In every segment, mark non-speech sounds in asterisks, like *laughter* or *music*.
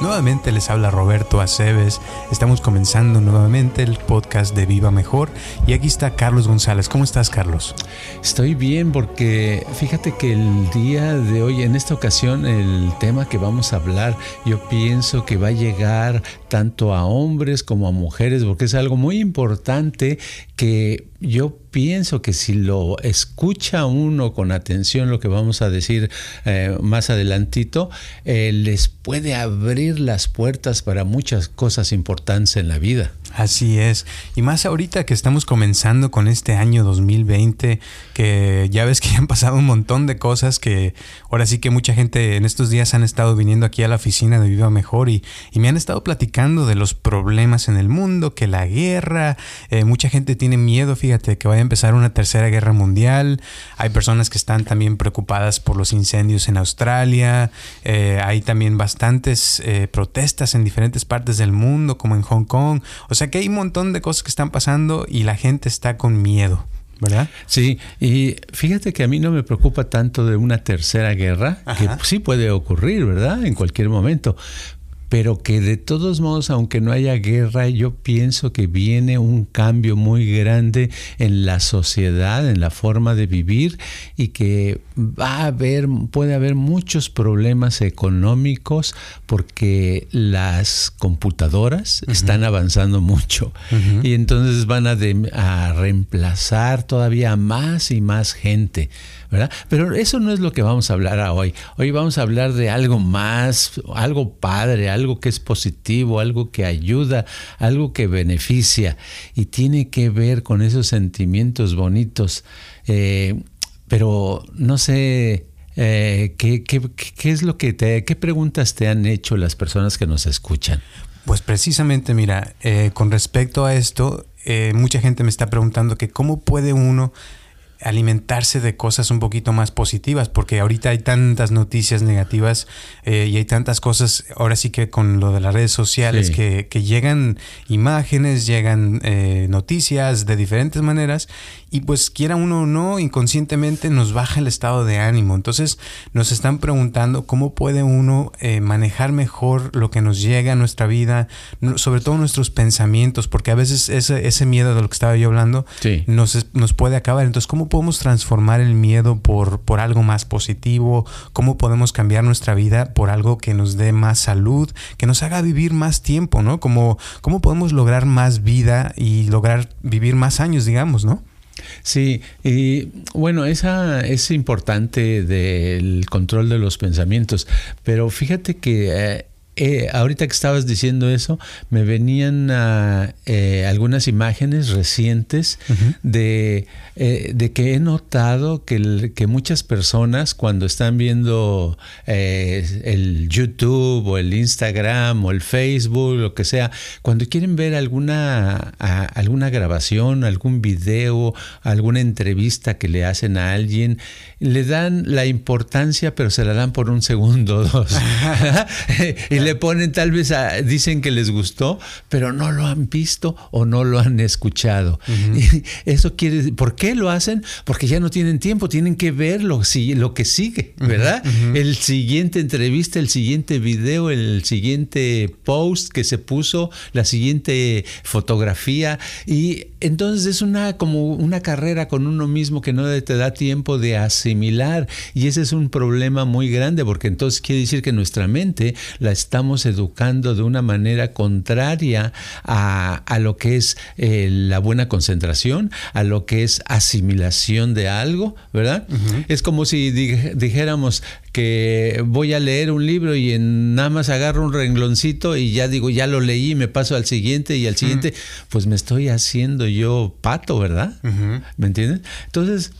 Nuevamente les habla Roberto Aceves. Estamos comenzando nuevamente el podcast de Viva Mejor. Y aquí está Carlos González. ¿Cómo estás, Carlos? Estoy bien porque fíjate que el día de hoy, en esta ocasión, el tema que vamos a hablar, yo pienso que va a llegar tanto a hombres como a mujeres, porque es algo muy importante que yo pienso que si lo escucha uno con atención lo que vamos a decir eh, más adelantito, eh, les puede abrir las puertas para muchas cosas importantes en la vida. Así es. Y más ahorita que estamos comenzando con este año 2020, que ya ves que *laughs* han pasado un montón de cosas que ahora sí que mucha gente en estos días han estado viniendo aquí a la oficina de Viva Mejor y, me han estado platicando de los problemas en el mundo, que la guerra, eh, mucha gente tiene miedo, fíjate, que vaya a empezar una tercera guerra mundial. Hay personas que están también preocupadas por los incendios en Australia. Eh, hay también bastantes eh, protestas en diferentes partes del mundo, como en Hong Kong. O sea, que hay un montón de cosas que están pasando y la gente está con miedo. ¿verdad? Sí, y fíjate que a mí no me preocupa tanto de una tercera guerra, que sí puede ocurrir, ¿verdad? En cualquier momento, pero que de todos modos, aunque no haya guerra, yo pienso que viene un cambio muy grande en la sociedad, en la forma de vivir y que va a haber, puede haber muchos problemas económicos porque las computadoras están avanzando mucho y entonces van a, a reemplazar todavía más y más gente. ¿verdad? Pero eso no es lo que vamos a hablar hoy. Hoy vamos a hablar de algo más, algo padre, algo que es positivo, algo que ayuda, algo que beneficia y tiene que ver con esos sentimientos bonitos. Eh, pero no sé, eh, ¿qué, qué, es lo que te, qué preguntas te han hecho las personas que nos escuchan? Pues precisamente, mira, eh, con respecto a esto, mucha gente me está preguntando que cómo puede uno alimentarse de cosas un poquito más positivas, porque ahorita hay tantas noticias negativas eh, y hay tantas cosas, ahora sí que con lo de las redes sociales, que, que, llegan imágenes, llegan eh, noticias de diferentes maneras y pues quiera uno o no, inconscientemente nos baja el estado de ánimo. Entonces nos están preguntando cómo puede uno eh, manejar mejor lo que nos llega a nuestra vida, sobre todo nuestros pensamientos, porque a veces ese, ese miedo de lo que estaba yo hablando nos, nos puede acabar. Entonces, ¿cómo podemos transformar el miedo por, por algo más positivo? ¿Cómo podemos cambiar nuestra vida por algo que nos dé más salud, que nos haga vivir más tiempo, ¿no? ¿Cómo, cómo podemos lograr más vida y lograr vivir más años, digamos, ¿no? Sí, y bueno, esa es importante del control de los pensamientos, pero fíjate que eh, eh, ahorita que estabas diciendo eso, me venían eh, algunas imágenes recientes de, eh, de, que he notado que, que, muchas personas cuando están viendo el YouTube o el Instagram o el Facebook, lo que sea, cuando quieren ver alguna, alguna grabación, algún video, alguna entrevista que le hacen a alguien, le dan la importancia, pero se la dan por un segundo o dos. *laughs* *laughs* le ponen, tal vez dicen que les gustó, pero no lo han visto o no lo han escuchado. *laughs* eso quiere ¿por qué lo hacen? Porque ya no tienen tiempo, tienen que ver lo, lo que sigue, ¿verdad? El siguiente entrevista, el siguiente video, el siguiente post que se puso, la siguiente fotografía. Y entonces es una como una carrera con uno mismo que no te da tiempo de asimilar. Y ese es un problema muy grande, porque entonces quiere decir que nuestra mente la está estamos educando de una manera contraria a, lo que es eh, la buena concentración, a lo que es asimilación de algo, ¿verdad? Es como si dijéramos que voy a leer un libro y en, nada más agarro un rengloncito y ya digo, ya lo leí, me paso al siguiente y al siguiente, pues me estoy haciendo yo pato, ¿verdad? ¿Me entiendes? Entonces,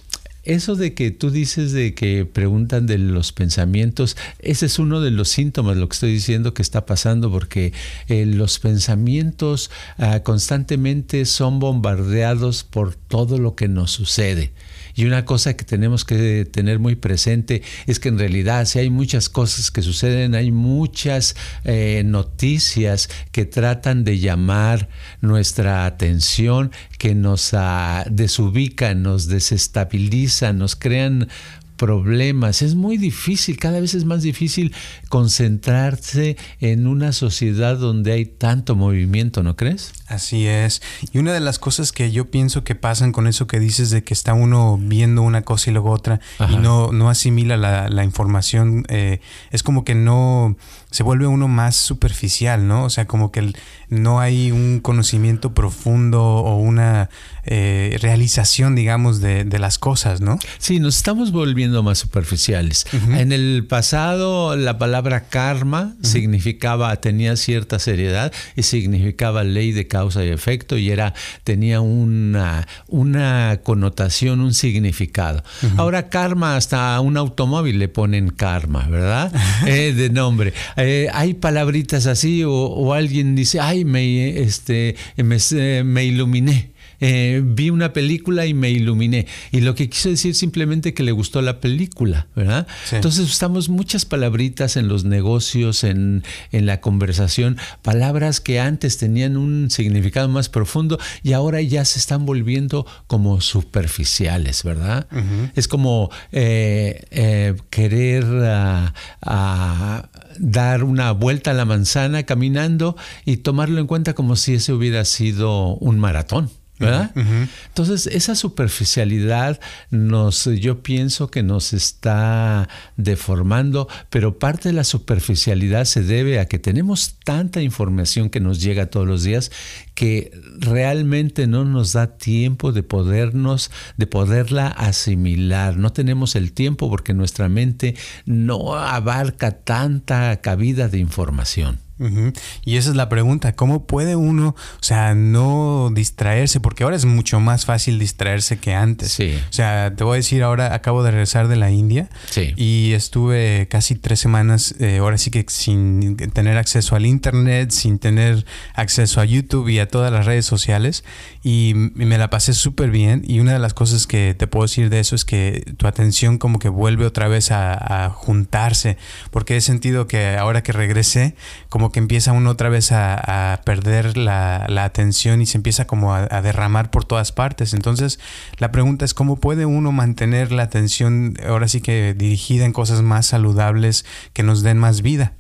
eso de que tú dices de que preguntan de los pensamientos, ese es uno de los síntomas, lo que estoy diciendo que está pasando, porque eh, los pensamientos ah, constantemente son bombardeados por todo lo que nos sucede. Y una cosa que tenemos que tener muy presente es que en realidad si hay muchas cosas que suceden, hay muchas eh, noticias que tratan de llamar nuestra atención, que nos uh, desubican, nos desestabilizan, nos crean problemas. Es muy difícil, cada vez es más difícil concentrarse en una sociedad donde hay tanto movimiento, ¿no crees? Así es. Y una de las cosas que yo pienso que pasan con eso que dices de que está uno viendo una cosa y luego otra y no, no asimila la, la información, eh, es como que no se vuelve uno más superficial, ¿no? O sea, como que no hay un conocimiento profundo o una eh, realización, digamos, de, de, las cosas, ¿no? Sí, nos estamos volviendo más superficiales. Uh -huh. En el pasado, la palabra karma uh -huh. significaba, tenía cierta seriedad y significaba ley de causa y efecto y era, tenía una, una connotación, un significado. Uh -huh. Ahora, karma, hasta a un automóvil le ponen karma, ¿verdad? *laughs* eh, de nombre. Eh, hay palabritas así o, o, alguien dice, ay, me, este, me, me iluminé. Eh, vi una película y me iluminé. Y lo que quiso decir simplemente que le gustó la película, ¿verdad? Sí. Entonces usamos muchas palabritas en los negocios, en, en, la conversación, palabras que antes tenían un significado más profundo y ahora ya se están volviendo como superficiales, ¿verdad? Uh -huh. Es como eh, eh, querer uh, uh, dar una vuelta a la manzana caminando y tomarlo en cuenta como si ese hubiera sido un maratón. ¿Verdad? Uh -huh. Entonces, esa superficialidad nos, yo pienso que nos está deformando, pero parte de la superficialidad se debe a que tenemos tanta información que nos llega todos los días que realmente no nos da tiempo de podernos, de poderla asimilar. No tenemos el tiempo porque nuestra mente no abarca tanta cabida de información. Uh -huh. Y esa es la pregunta, ¿cómo puede uno, o sea, no distraerse? Porque ahora es mucho más fácil distraerse que antes. Sí. O sea, te voy a decir, ahora acabo de regresar de la India sí. y estuve casi tres semanas, eh, ahora sí que sin tener acceso al Internet, sin tener acceso a YouTube y a todas las redes sociales y me la pasé súper bien y una de las cosas que te puedo decir de eso es que tu atención como que vuelve otra vez a, a juntarse, porque he sentido que ahora que regresé, como que empieza uno otra vez a, perder la, la, atención y se empieza como a, derramar por todas partes. Entonces, la pregunta es cómo puede uno mantener la atención ahora sí que dirigida en cosas más saludables que nos den más vida.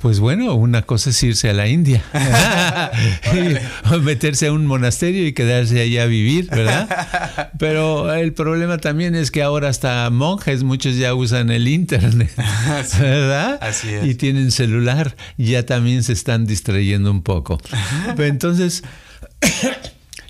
Pues bueno, una cosa es irse a la India, *laughs* meterse a un monasterio y quedarse allá a vivir, ¿verdad? Pero el problema también es que ahora hasta monjes, muchos ya usan el Internet, *laughs* ¿verdad? Así es. Y tienen celular, ya también se están distrayendo un poco. *laughs* Entonces...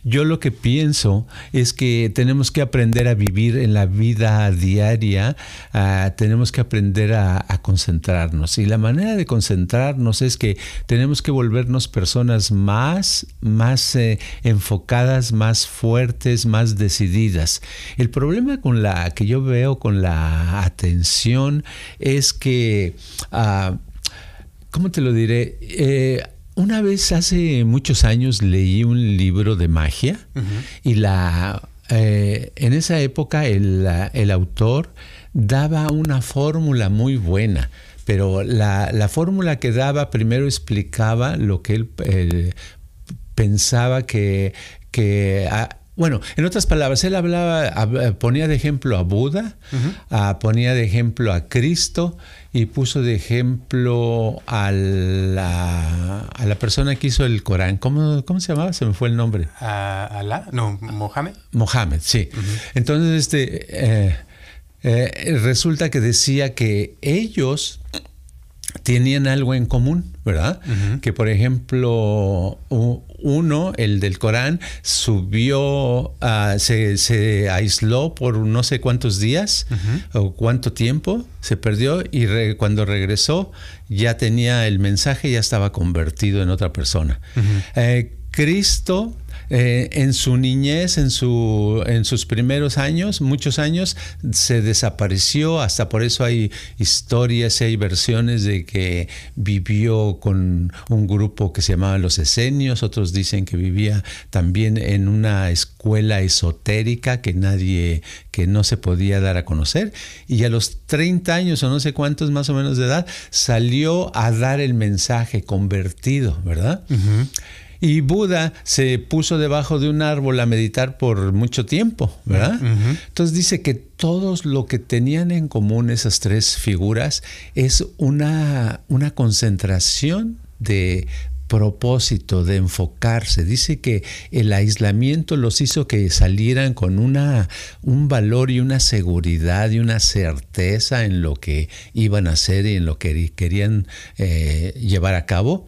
Yo lo que pienso es que tenemos que aprender a vivir en la vida diaria, uh, tenemos que aprender a, concentrarnos. Y la manera de concentrarnos es que tenemos que volvernos personas más, más eh, enfocadas, más fuertes, más decididas. El problema con la que yo veo con la atención es que, uh, ¿cómo te lo diré? Eh, una vez hace muchos años leí un libro de magia uh -huh. y la eh, en esa época el, el autor daba una fórmula muy buena, pero la, la fórmula que daba primero explicaba lo que él eh, pensaba que, que a, bueno, en otras palabras, él hablaba, ponía de ejemplo a Buda, uh -huh. ponía de ejemplo a Cristo y puso de ejemplo a la, a la persona que hizo el Corán. ¿Cómo, ¿Cómo, se llamaba? Se me fue el nombre. Uh, ¿Alá? No, Mohammed. Mohammed, sí. Uh -huh. Entonces, este, eh, eh, resulta que decía que ellos tenían algo en común, ¿verdad? Uh -huh. Que por ejemplo, uno, el del Corán, subió, uh, se, se, aisló por no sé cuántos días uh -huh. o cuánto tiempo, se perdió y re, cuando regresó ya tenía el mensaje, ya estaba convertido en otra persona. Uh -huh. eh, Cristo eh, en su niñez, en, su, en sus primeros años, muchos años, se desapareció, hasta por eso hay historias, hay versiones de que vivió con un grupo que se llamaba los esenios, otros dicen que vivía también en una escuela esotérica que nadie, que no se podía dar a conocer, y a los 30 años o no sé cuántos más o menos de edad, salió a dar el mensaje convertido, ¿verdad? Y Buda se puso debajo de un árbol a meditar por mucho tiempo, ¿verdad? Entonces dice que todos lo que tenían en común esas tres figuras es una, una concentración de propósito de enfocarse. Dice que el aislamiento los hizo que salieran con una, un valor y una seguridad y una certeza en lo que iban a hacer y en lo que querían eh, llevar a cabo,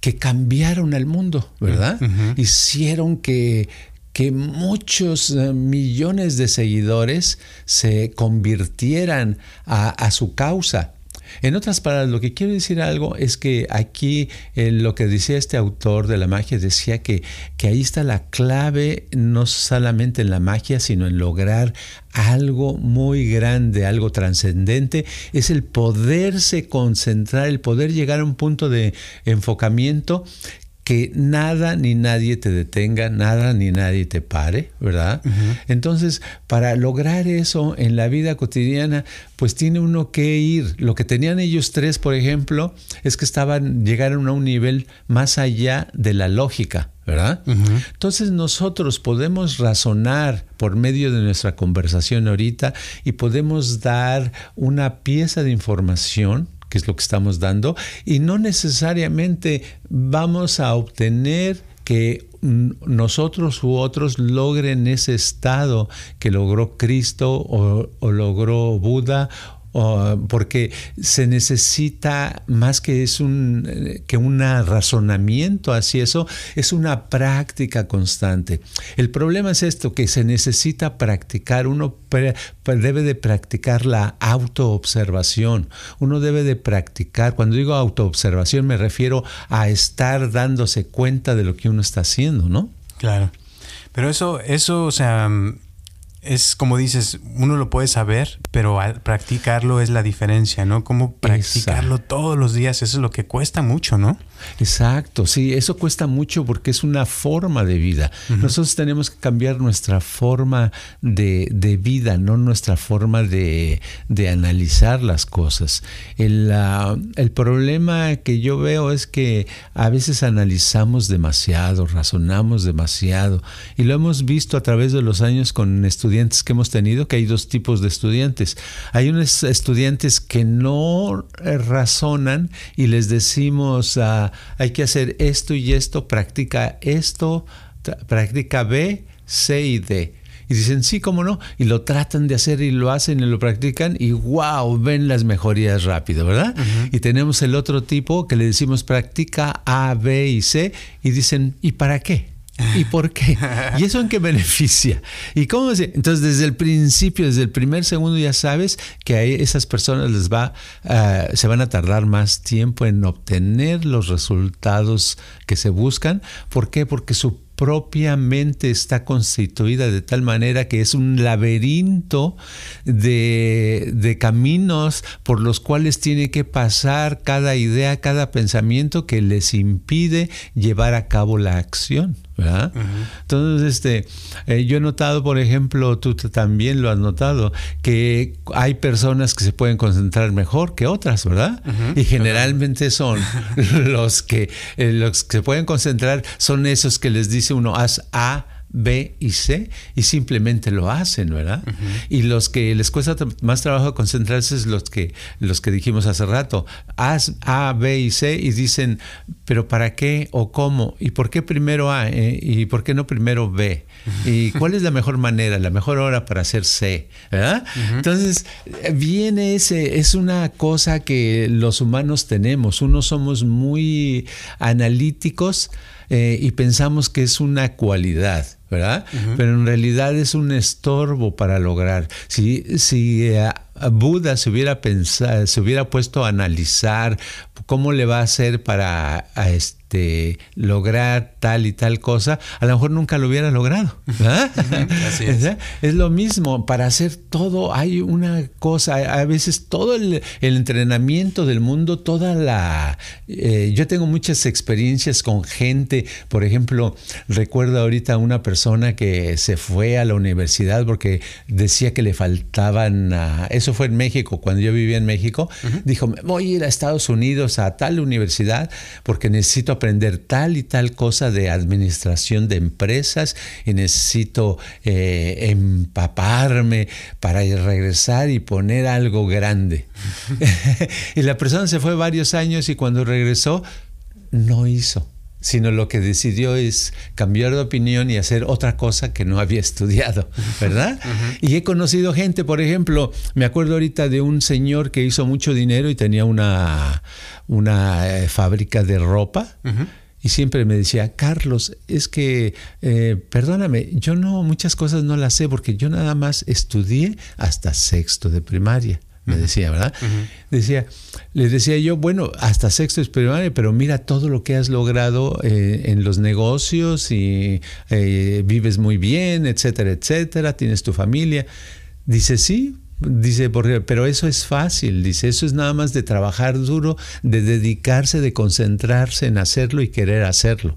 que cambiaron al mundo, ¿verdad? Hicieron que que muchos eh, millones de seguidores se convirtieran a, a su causa. En otras palabras, lo que quiero decir algo es que aquí eh, lo que decía este autor de la magia decía que, que ahí está la clave no solamente en la magia, sino en lograr algo muy grande, algo trascendente, es el poderse concentrar, el poder llegar a un punto de enfocamiento que nada ni nadie te detenga, nada ni nadie te pare, ¿verdad? Entonces, para lograr eso en la vida cotidiana, pues tiene uno que ir. Lo que tenían ellos tres, por ejemplo, es que estaban, llegaron a un nivel más allá de la lógica, ¿verdad? Entonces nosotros podemos razonar por medio de nuestra conversación ahorita y podemos dar una pieza de información que es lo que estamos dando, y no necesariamente vamos a obtener que nosotros u otros logren ese estado que logró Cristo o, o logró Buda porque se necesita más que es un que un razonamiento hacia eso, es una práctica constante. El problema es esto, que se necesita practicar, uno debe de practicar la autoobservación, uno debe de practicar, cuando digo autoobservación me refiero a estar dándose cuenta de lo que uno está haciendo, ¿no? Claro. Pero eso, eso, o sea, es como dices, uno lo puede saber, pero al practicarlo es la diferencia, ¿no? Como practicarlo todos los días, eso es lo que cuesta mucho, ¿no? Exacto, sí, eso cuesta mucho porque es una forma de vida. Nosotros tenemos que cambiar nuestra forma de, vida, no nuestra forma de, analizar las cosas. El, el, problema que yo veo es que a veces analizamos demasiado, razonamos demasiado, y lo hemos visto a través de los años con estudiantes que hemos tenido, que hay dos tipos de estudiantes. Hay unos estudiantes que no razonan y les decimos a hay que hacer esto y esto, practica esto, practica B, C y D. Y dicen, sí, cómo no, y lo tratan de hacer y lo hacen y lo practican y wow, ven las mejorías rápido, ¿verdad? Y tenemos el otro tipo que le decimos practica A, B y C y dicen, ¿y para qué? ¿Y por qué? ¿Y eso en qué beneficia? ¿Y cómo se? Entonces, desde el principio, desde el primer segundo, ya sabes que a esas personas les va, ah, se van a tardar más tiempo en obtener los resultados que se buscan. ¿Por qué? Porque su propiamente está constituida de tal manera que es un laberinto de, de, caminos por los cuales tiene que pasar cada idea, cada pensamiento que les impide llevar a cabo la acción. Entonces, este, eh, yo he notado, por ejemplo, tú también lo has notado, que hay personas que se pueden concentrar mejor que otras, ¿verdad? y generalmente son *laughs* los que, eh, los que se pueden concentrar, son esos que les dice uno, haz A, B y C y simplemente lo hacen, ¿verdad? Y los que les cuesta más trabajo concentrarse es los que, los que dijimos hace rato, haz A, B y C y dicen, pero ¿para qué o cómo? ¿Y por qué primero A? Eh? ¿Y por qué no primero B? ¿Y *laughs* cuál es la mejor manera, la mejor hora para hacer C? ¿verdad? Entonces, viene ese, es una cosa que los humanos tenemos, unos somos muy analíticos, eh, y pensamos que es una cualidad, ¿verdad? Pero en realidad es un estorbo para lograr. Si, si eh, Buda se hubiera pensado, se hubiera puesto a analizar cómo le va a hacer para este, lograr tal y tal cosa, a lo mejor nunca lo hubiera logrado. *laughs* es. lo mismo, para hacer todo hay una cosa, a veces todo el, entrenamiento del mundo, toda la... Eh, yo tengo muchas experiencias con gente, por ejemplo, recuerdo ahorita una persona que se fue a la universidad porque decía que le faltaban, eso fue en México, cuando yo vivía en México, dijo, voy a ir a Estados Unidos a tal universidad porque necesito aprender tal y tal cosa de administración de empresas y necesito eh, empaparme para regresar y poner algo grande. *laughs* *laughs* y la persona se fue varios años y cuando regresó no hizo sino lo que decidió es cambiar de opinión y hacer otra cosa que no había *laughs* estudiado, ¿verdad? Y he conocido gente, por ejemplo, me acuerdo ahorita de un señor que hizo mucho dinero y tenía una, una eh, fábrica de ropa. Y siempre me decía, Carlos, es que, eh, perdóname, yo no, muchas cosas no las sé porque yo nada más estudié hasta sexto de primaria me decía, ¿verdad? Decía, le decía yo, bueno, hasta sexto es primaria, pero mira todo lo que has logrado eh, en los negocios y eh, vives muy bien, etcétera, etcétera, tienes tu familia. Dice, sí, Dice, pero eso es fácil, dice, eso es nada más de trabajar duro, de dedicarse, de concentrarse en hacerlo y querer hacerlo.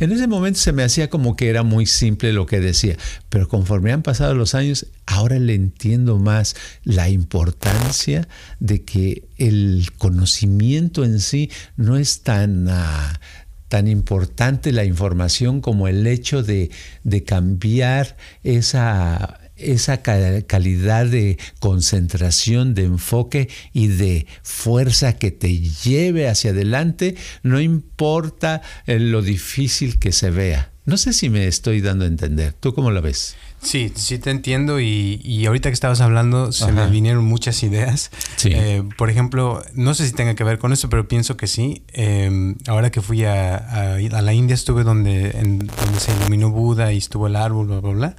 En ese momento se me hacía como que era muy simple lo que decía, pero conforme han pasado los años, ahora le entiendo más la importancia de que el conocimiento en sí no es tan... Ah, tan importante la información como el hecho de, de cambiar esa, esa calidad de concentración, de enfoque y de fuerza que te lleve hacia adelante, no importa eh, lo difícil que se vea. No sé si me estoy dando a entender. ¿Tú cómo lo ves? Sí, sí te entiendo y, ahorita que estabas hablando se me vinieron muchas ideas. Eh, por ejemplo, no sé si tenga que ver con eso, pero pienso que sí. Em, ahora que fui a, a, la India estuve donde, donde se iluminó Buda y estuvo el árbol, bla, bla, bla.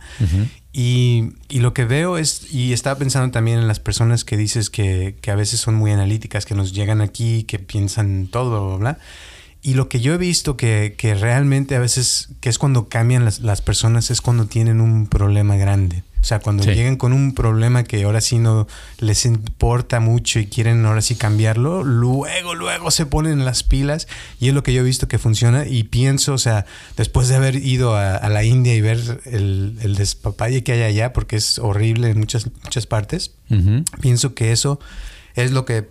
Y, lo que veo es, y estaba pensando también en las personas que dices que, que, a veces son muy analíticas, que nos llegan aquí, que piensan todo, bla, bla. Y lo que yo he visto que, que realmente a veces, que es cuando cambian las, las, personas, es cuando tienen un problema grande. O sea, cuando llegan con un problema que ahora sí no les importa mucho y quieren ahora sí cambiarlo, luego, luego se ponen las pilas y es lo que yo he visto que funciona y pienso, o sea, después de haber ido a, la India y ver el, el, despapalle que hay allá, porque es horrible en muchas, muchas partes, pienso que eso es lo que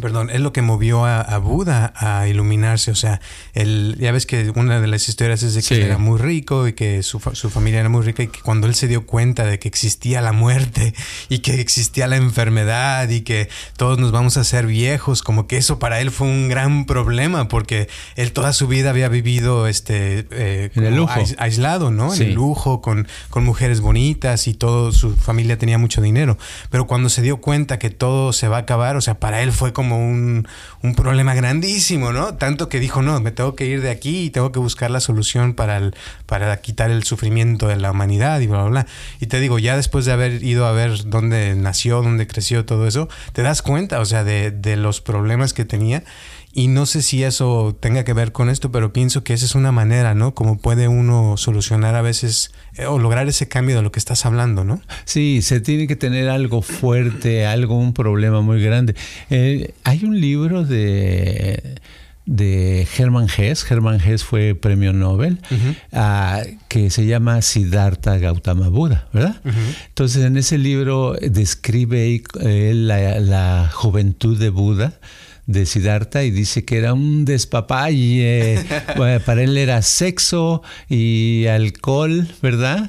Perdón, es lo que movió a, Buda a iluminarse. O sea, el, ya ves que una de las historias es de que era muy rico y que su, su, familia era muy rica y que cuando él se dio cuenta de que existía la muerte y que existía la enfermedad y que todos nos vamos a hacer viejos, como que eso para él fue un gran problema porque él toda su vida había vivido este eh, el lujo. aislado, ¿no? En el lujo, con, con mujeres bonitas y todo, su familia tenía mucho dinero. Pero cuando se dio cuenta que todo se va a acabar, o sea, para él fue como como un, problema grandísimo, ¿no? Tanto que dijo, no, me tengo que ir de aquí y tengo que buscar la solución para, para quitar el sufrimiento de la humanidad y bla, bla, bla. Y te digo, ya después de haber ido a ver dónde nació, dónde creció todo eso, te das cuenta, o sea, de los problemas que tenía y no sé si eso tenga que ver con esto, pero pienso que esa es una manera, ¿no? Como puede uno solucionar a veces eh, o lograr ese cambio de lo que estás hablando, ¿no? Sí, se tiene que tener algo fuerte, algo, un problema muy grande. Eh, hay un libro de de Hermann Hesse. Hermann Hesse fue premio Nobel, ah, que se llama Siddhartha Gautama Buda, ¿verdad? Entonces, en ese libro describe eh, la, la, juventud de Buda de Siddhartha y dice que era un despapalle. *laughs* para él era sexo y alcohol, ¿verdad?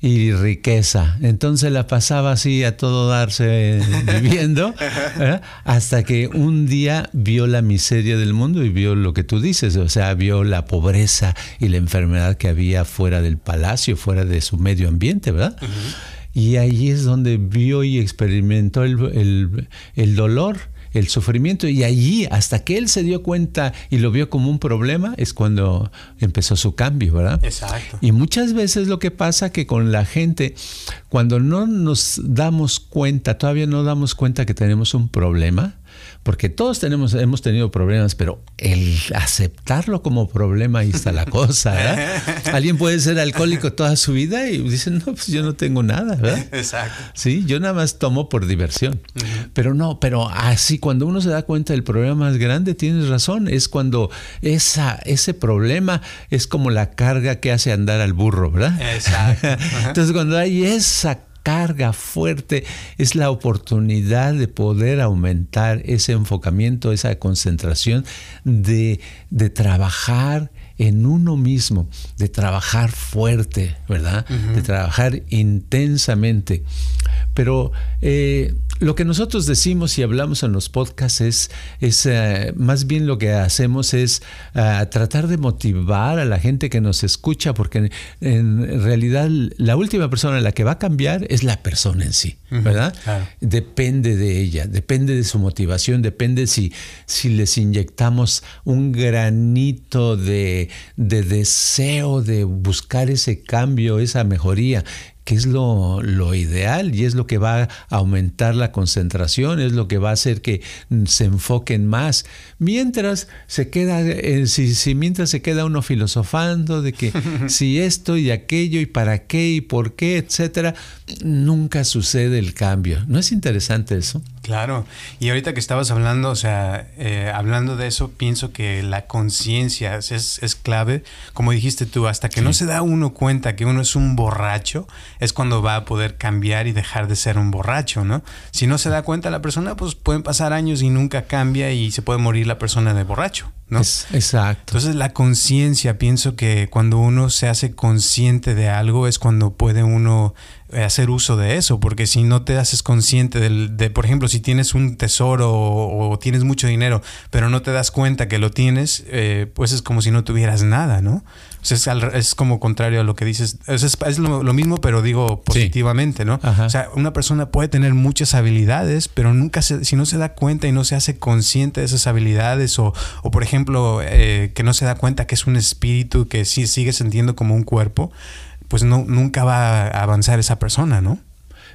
Y riqueza. Entonces la pasaba así a todo darse *laughs* viviendo, hasta que un día vio la miseria del mundo y vio lo que tú dices, o sea, vio la pobreza y la enfermedad que había fuera del palacio, fuera de su medio ambiente, ¿verdad? Y ahí es donde vio y experimentó el, el dolor el sufrimiento y allí, hasta que él se dio cuenta y lo vio como un problema, es cuando empezó su cambio, ¿verdad? Exacto. Y muchas veces lo que pasa que con la gente, cuando no nos damos cuenta, todavía no damos cuenta que tenemos un problema, porque todos tenemos, hemos tenido problemas, pero el aceptarlo como problema, ahí está la *laughs* cosa. *laughs* Alguien puede ser alcohólico toda su vida y dice, no, pues yo no tengo nada, ¿verdad? Exacto. Sí, yo nada más tomo por diversión. Pero no, pero así, cuando uno se da cuenta del problema más grande, tienes razón, es cuando esa, ese problema es como la carga que hace andar al burro, ¿verdad? Exacto. *laughs* Entonces, cuando hay esa carga fuerte, es la oportunidad de poder aumentar ese enfocamiento, esa concentración, de, de trabajar en uno mismo, de trabajar fuerte, ¿verdad? De trabajar intensamente. Pero eh, lo que nosotros decimos y hablamos en los podcasts es, es uh, más bien lo que hacemos es uh, tratar de motivar a la gente que nos escucha, porque en, en, realidad la última persona en la que va a cambiar es la persona en sí, ¿verdad? claro. Depende de ella, depende de su motivación, depende si, si les inyectamos un granito de, de deseo de buscar ese cambio, esa mejoría que es lo, lo, ideal y es lo que va a aumentar la concentración, es lo que va a hacer que se enfoquen más. Mientras se queda, eh, si, si, mientras se queda uno filosofando de que *laughs* si esto y aquello y para qué y por qué, etcétera, nunca sucede el cambio. ¿No es interesante eso? Claro, y ahorita que estabas hablando, o sea, eh, hablando de eso, pienso que la conciencia es, es, clave. Como dijiste tú, hasta que sí. no se da uno cuenta que uno es un borracho, es cuando va a poder cambiar y dejar de ser un borracho, ¿no? Si no se da cuenta la persona, pues pueden pasar años y nunca cambia y se puede morir la persona de borracho, ¿no? Es, exacto. Entonces la conciencia, pienso que cuando uno se hace consciente de algo es cuando puede uno hacer uso de eso, porque si no te haces consciente del, de, por ejemplo, si tienes un tesoro o, o, tienes mucho dinero, pero no te das cuenta que lo tienes, eh, pues es como si no tuvieras nada, ¿no? Sea, es, al, es, como contrario a lo que dices. Es, es lo, lo, mismo, pero digo positivamente, sí. ¿no? Ajá. O sea, una persona puede tener muchas habilidades, pero nunca se, si no se da cuenta y no se hace consciente de esas habilidades, o, o por ejemplo, eh, que no se da cuenta que es un espíritu que sí sigue sintiendo como un cuerpo, pues no, nunca va a avanzar esa persona, ¿no?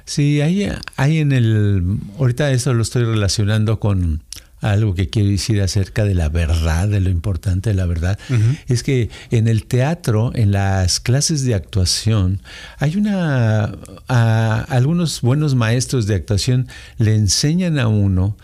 Sí, hay, hay en el... Ahorita eso lo estoy relacionando con algo que quiero decir acerca de la verdad, de lo importante de la verdad, uh -huh. es que en el teatro, en las clases de actuación, hay una... A, algunos buenos maestros de actuación le enseñan a uno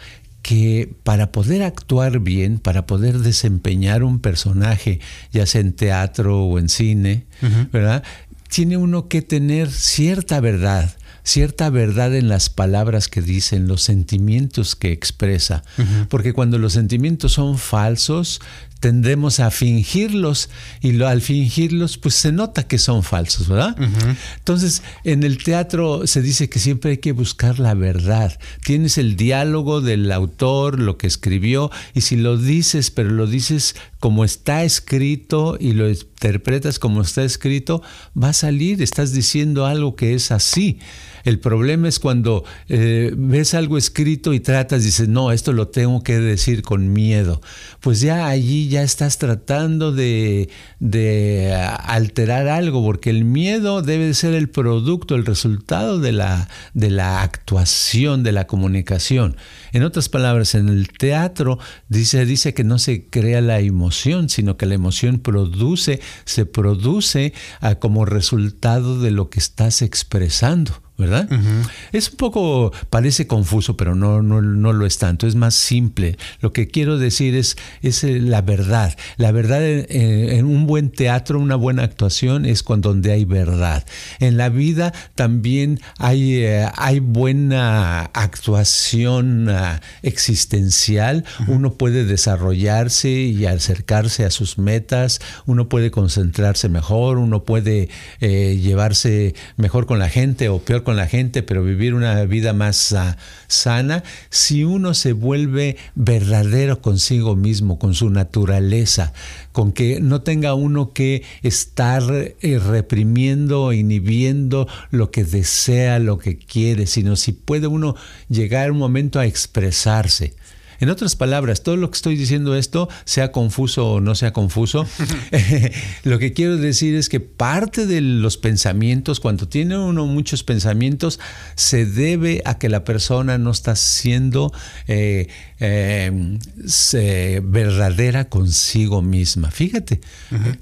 que para poder actuar bien, para poder desempeñar un personaje, ya sea en teatro o en cine, uh -huh. ¿verdad? tiene uno que tener cierta verdad, cierta verdad en las palabras que dice, en los sentimientos que expresa. Uh -huh. Porque cuando los sentimientos son falsos, tendemos a fingirlos y lo, al fingirlos pues se nota que son falsos, ¿verdad? Uh -huh. Entonces, en el teatro se dice que siempre hay que buscar la verdad. Tienes el diálogo del autor, lo que escribió, y si lo dices, pero lo dices como está escrito y lo interpretas como está escrito, va a salir, estás diciendo algo que es así. El problema es cuando eh, ves algo escrito y tratas, dices, no, esto lo tengo que decir con miedo. Pues ya allí ya estás tratando de, de alterar algo, porque el miedo debe ser el producto, el resultado de la, de la actuación, de la comunicación. En otras palabras, en el teatro dice, dice que no se crea la emoción, sino que la emoción produce, se produce a, como resultado de lo que estás expresando. ¿Verdad? Uh -huh. Es un poco, parece confuso, pero no, no, no, lo es tanto, es más simple. Lo que quiero decir es, es la verdad. La verdad eh, en un buen teatro, una buena actuación es cuando donde hay verdad. En la vida también hay, eh, hay buena actuación uh, existencial. Uh -huh. Uno puede desarrollarse y acercarse a sus metas, uno puede concentrarse mejor, uno puede eh, llevarse mejor con la gente o peor con la gente, pero vivir una vida más uh, sana, si uno se vuelve verdadero consigo mismo, con su naturaleza, con que no tenga uno que estar eh, reprimiendo, inhibiendo lo que desea, lo que quiere, sino si puede uno llegar un momento a expresarse. En otras palabras, todo lo que estoy diciendo esto, sea confuso o no sea confuso, *laughs* *laughs* lo que quiero decir es que parte de los pensamientos, cuando tiene uno muchos pensamientos, se debe a que la persona no está siendo eh, eh, verdadera consigo misma. Fíjate,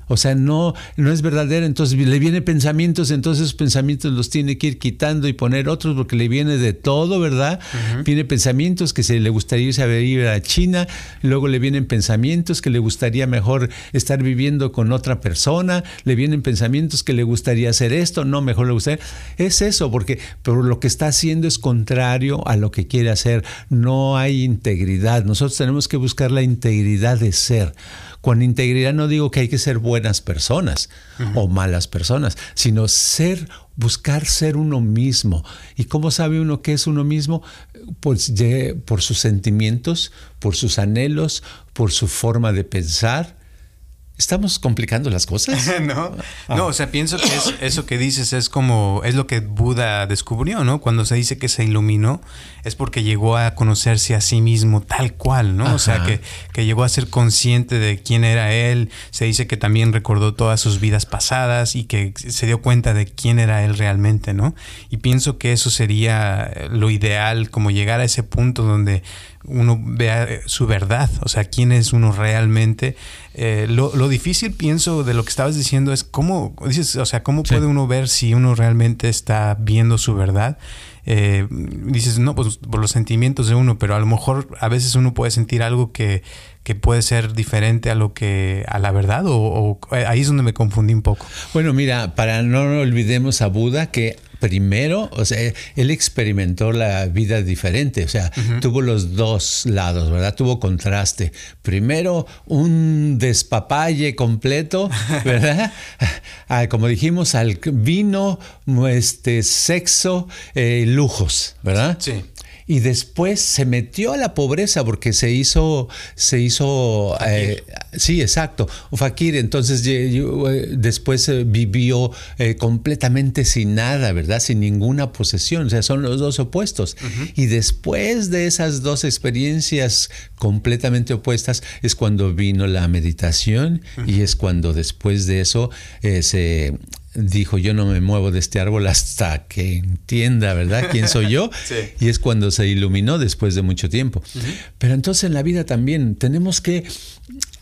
o sea, no, no es verdadera, entonces le viene pensamientos, entonces esos pensamientos los tiene que ir quitando y poner otros porque le viene de todo, ¿verdad? Viene pensamientos que se le gustaría irse a vivir a China, luego le vienen pensamientos que le gustaría mejor estar viviendo con otra persona, le vienen pensamientos que le gustaría hacer esto, no, mejor le gustaría. Es eso, porque pero lo que está haciendo es contrario a lo que quiere hacer. No hay integridad. Nosotros tenemos que buscar la integridad de ser. Con integridad no digo que hay que ser buenas personas o malas personas, sino ser, buscar ser uno mismo. ¿Y cómo sabe uno qué es uno mismo? Pues por sus sentimientos, por sus anhelos, por su forma de pensar ¿Estamos complicando las cosas? *laughs* no, ah. no, o sea, pienso que es, eso que dices es como, es lo que Buda descubrió, ¿no? Cuando se dice que se iluminó, es porque llegó a conocerse a sí mismo tal cual, ¿no? O sea, que, que, llegó a ser consciente de quién era él, se dice que también recordó todas sus vidas pasadas y que se dio cuenta de quién era él realmente, ¿no? Y pienso que eso sería lo ideal, como llegar a ese punto donde uno vea eh, su verdad, o sea, quién es uno realmente. Eh, lo, difícil, pienso, de lo que estabas diciendo es cómo, dices, o sea, cómo puede uno ver si uno realmente está viendo su verdad. Eh, dices, no, pues por los sentimientos de uno, pero a lo mejor a veces uno puede sentir algo que, que puede ser diferente a lo que a la verdad o, o, ahí es donde me confundí un poco. Bueno, mira, para no olvidemos a Buda que primero, o sea, él experimentó la vida diferente, o sea, tuvo los dos lados, ¿verdad? Tuvo contraste. Primero, un despapalle completo, *laughs* ¿verdad? Ah, como dijimos, al vino, este, sexo, eh, lujos, ¿verdad? Sí y después se metió a la pobreza porque se hizo, se hizo, eh, sí, exacto, fakir, entonces eh, después eh, vivió completamente sin nada, ¿verdad? Sin ninguna posesión, o sea, son los dos opuestos. Y después de esas dos experiencias completamente opuestas es cuando vino la meditación y es cuando después de eso se dijo, yo no me muevo de este árbol hasta que entienda, ¿verdad? ¿Quién soy yo? *laughs* Y es cuando se iluminó después de mucho tiempo. Pero entonces en la vida también tenemos que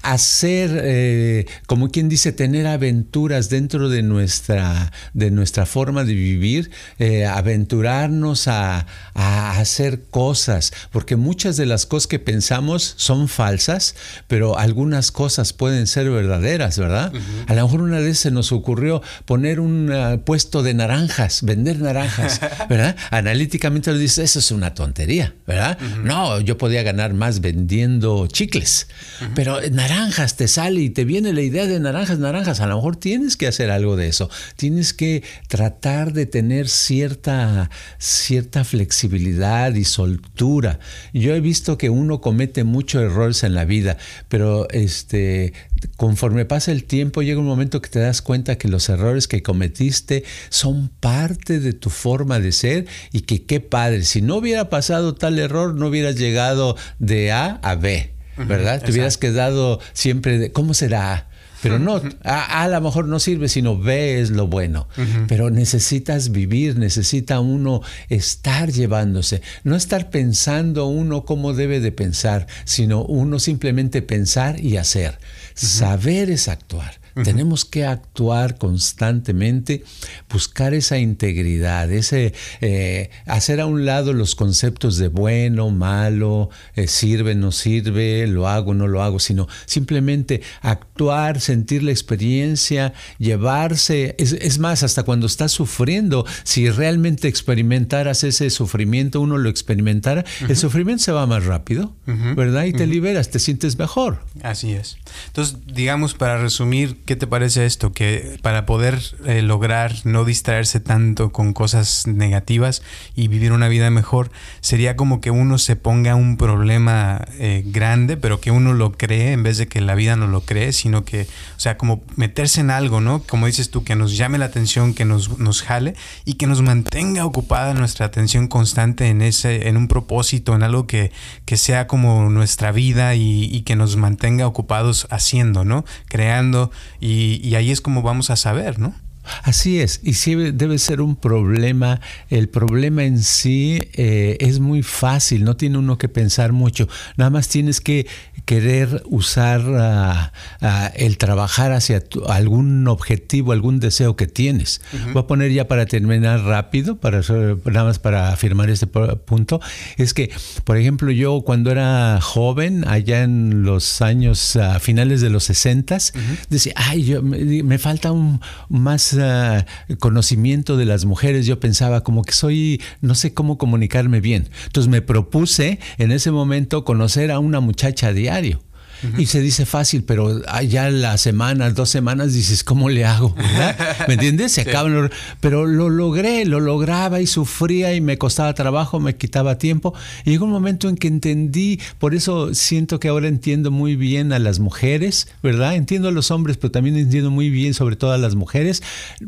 hacer, eh, como quien dice, tener aventuras dentro de nuestra, de nuestra forma de vivir, eh, aventurarnos a, hacer cosas, porque muchas de las cosas que pensamos son falsas, pero algunas cosas pueden ser verdaderas, ¿verdad? A lo mejor una vez se nos ocurrió poner un ah, puesto de naranjas, vender naranjas, *laughs* ¿verdad? Analíticamente lo dice, eso es una tontería, ¿verdad? No, yo podía ganar más vendiendo chicles, pero naranjas naranjas te sale y te viene la idea de naranjas, naranjas, a lo mejor tienes que hacer algo de eso. Tienes que tratar de tener cierta, cierta flexibilidad y soltura. Yo he visto que uno comete muchos errores en la vida, pero este, conforme pasa el tiempo llega un momento que te das cuenta que los errores que cometiste son parte de tu forma de ser y que qué padre, si no hubiera pasado tal error no hubieras llegado de A a B. ¿verdad? Te hubieras quedado siempre de, ¿cómo será? Pero no, a, a, lo mejor no sirve, sino ve es lo bueno. Pero necesitas vivir, necesita uno estar llevándose, no estar pensando uno cómo debe de pensar, sino uno simplemente pensar y hacer. Saber es actuar. Tenemos que actuar constantemente, buscar esa integridad, ese eh, hacer a un lado los conceptos de bueno, malo, eh, sirve, no sirve, lo hago, no lo hago, sino simplemente actuar, sentir la experiencia, llevarse. Es, más, hasta cuando estás sufriendo, si realmente experimentaras ese sufrimiento, uno lo experimentara, el sufrimiento se va más rápido, ¿verdad? Y te liberas, te sientes mejor. Así es. Entonces, digamos, para resumir, ¿qué te parece esto? Que para poder eh, lograr no distraerse tanto con cosas negativas y vivir una vida mejor, sería como que uno se ponga un problema eh, grande, pero que uno lo cree en vez de que la vida no lo cree, sino que, o sea, como meterse en algo, ¿no? Como dices tú, que nos llame la atención, que nos, nos jale y que nos mantenga ocupada nuestra atención constante en ese, en un propósito, en algo que, que sea como nuestra vida y, y que nos mantenga ocupados haciendo, ¿no? Creando y, ahí es como vamos a saber, ¿no? Así es, y sí debe ser un problema. El problema en sí eh, es muy fácil, no tiene uno que pensar mucho. Nada más tienes que querer usar ah, ah, el trabajar hacia algún objetivo, algún deseo que tienes. Voy a poner ya para terminar rápido, para nada más para afirmar este punto, es que, por ejemplo, yo cuando era joven, allá en los años uh, finales de los 60, decía, ay, yo, me, falta un más conocimiento de las mujeres. Yo pensaba como que soy, no sé cómo comunicarme bien. Entonces me propuse en ese momento conocer a una muchacha diaria y se dice fácil, pero ya las semanas, dos semanas, dices, ¿cómo le hago? *laughs* ¿Me entiendes? Se acaban. Pero lo logré, lo lograba y sufría y me costaba trabajo, me quitaba tiempo. Y llegó un momento en que entendí, por eso siento que ahora entiendo muy bien a las mujeres, ¿verdad? Entiendo a los hombres, pero también entiendo muy bien sobre todo a las mujeres.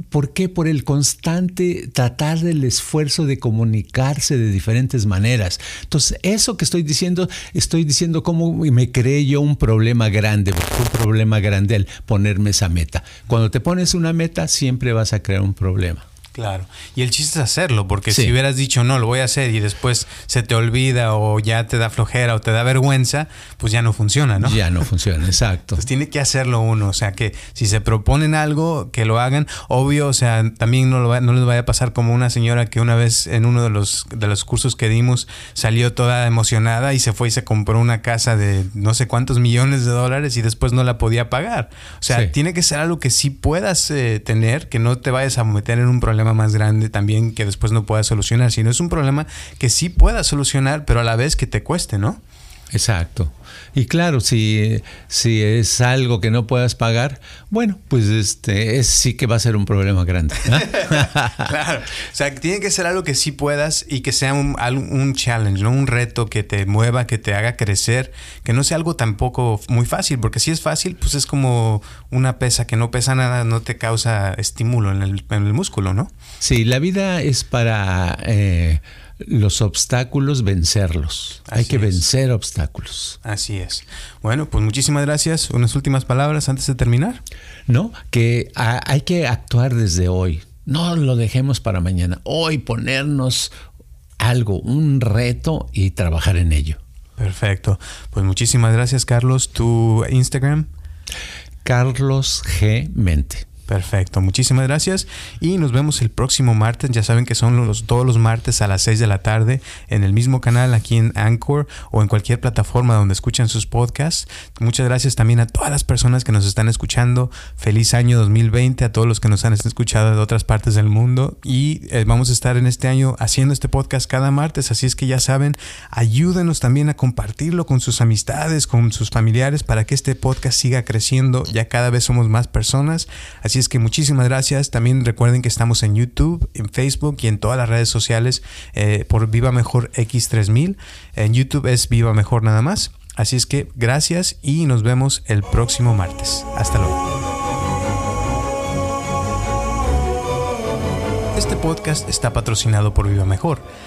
¿Por qué? Por el constante tratar del esfuerzo de comunicarse de diferentes maneras. Entonces, eso que estoy diciendo, estoy diciendo cómo me creé yo un problema grande, un problema grande al ponerme esa meta. Cuando te pones una meta, siempre vas a crear un problema. Claro. Y el chiste es hacerlo, porque si hubieras dicho no, lo voy a hacer y después se te olvida o ya te da flojera o te da vergüenza, pues ya no funciona, ¿no? Ya no *laughs* funciona, exacto. Pues tiene que hacerlo uno, o sea, que si se proponen algo, que lo hagan. Obvio, o sea, también no, lo no les vaya a pasar como una señora que una vez en uno de los, de los cursos que dimos salió toda emocionada y se fue y se compró una casa de no sé cuántos millones de dólares y después no la podía pagar. O sea, tiene que ser algo que sí puedas eh, tener, que no te vayas a meter en un problema más grande también que después no puedas solucionar, sino es un problema que sí puedas solucionar, pero a la vez que te cueste, ¿no? Exacto. Y claro, si, si es algo que no puedas pagar, bueno, pues este es, sí que va a ser un problema grande. *laughs* claro. O sea, tiene que ser algo que sí puedas y que sea un, un, challenge, ¿no? Un reto que te mueva, que te haga crecer, que no sea algo tampoco muy fácil, porque si es fácil, pues es como una pesa que no pesa nada, no te causa estímulo en el, en el músculo, ¿no? Sí, la vida es para... Eh, los obstáculos, vencerlos. Hay que vencer obstáculos. Así es. Bueno, pues muchísimas gracias. Unas últimas palabras antes de terminar. No, que hay que actuar desde hoy. No lo dejemos para mañana. Hoy ponernos algo, un reto y trabajar en ello. Perfecto. Pues muchísimas gracias, Carlos. ¿Tu Instagram? Carlos G. Mente. Perfecto, muchísimas gracias y nos vemos el próximo martes. Ya saben que son los, todos los martes a las 6 de la tarde en el mismo canal aquí en Anchor o en cualquier plataforma donde escuchan sus podcasts. Muchas gracias también a todas las personas que nos están escuchando. Feliz año 2020 a todos los que nos han escuchado de otras partes del mundo y eh, vamos a estar en este año haciendo este podcast cada martes, así es que ya saben, ayúdenos también a compartirlo con sus amistades, con sus familiares para que este podcast siga creciendo. Ya cada vez somos más personas. Así es que muchísimas gracias. También recuerden que estamos en YouTube, en Facebook y en todas las redes sociales eh, por Viva Mejor X3000. En YouTube es Viva Mejor nada más. Así es que gracias y nos vemos el próximo martes. Hasta luego. Este podcast está patrocinado por Viva Mejor.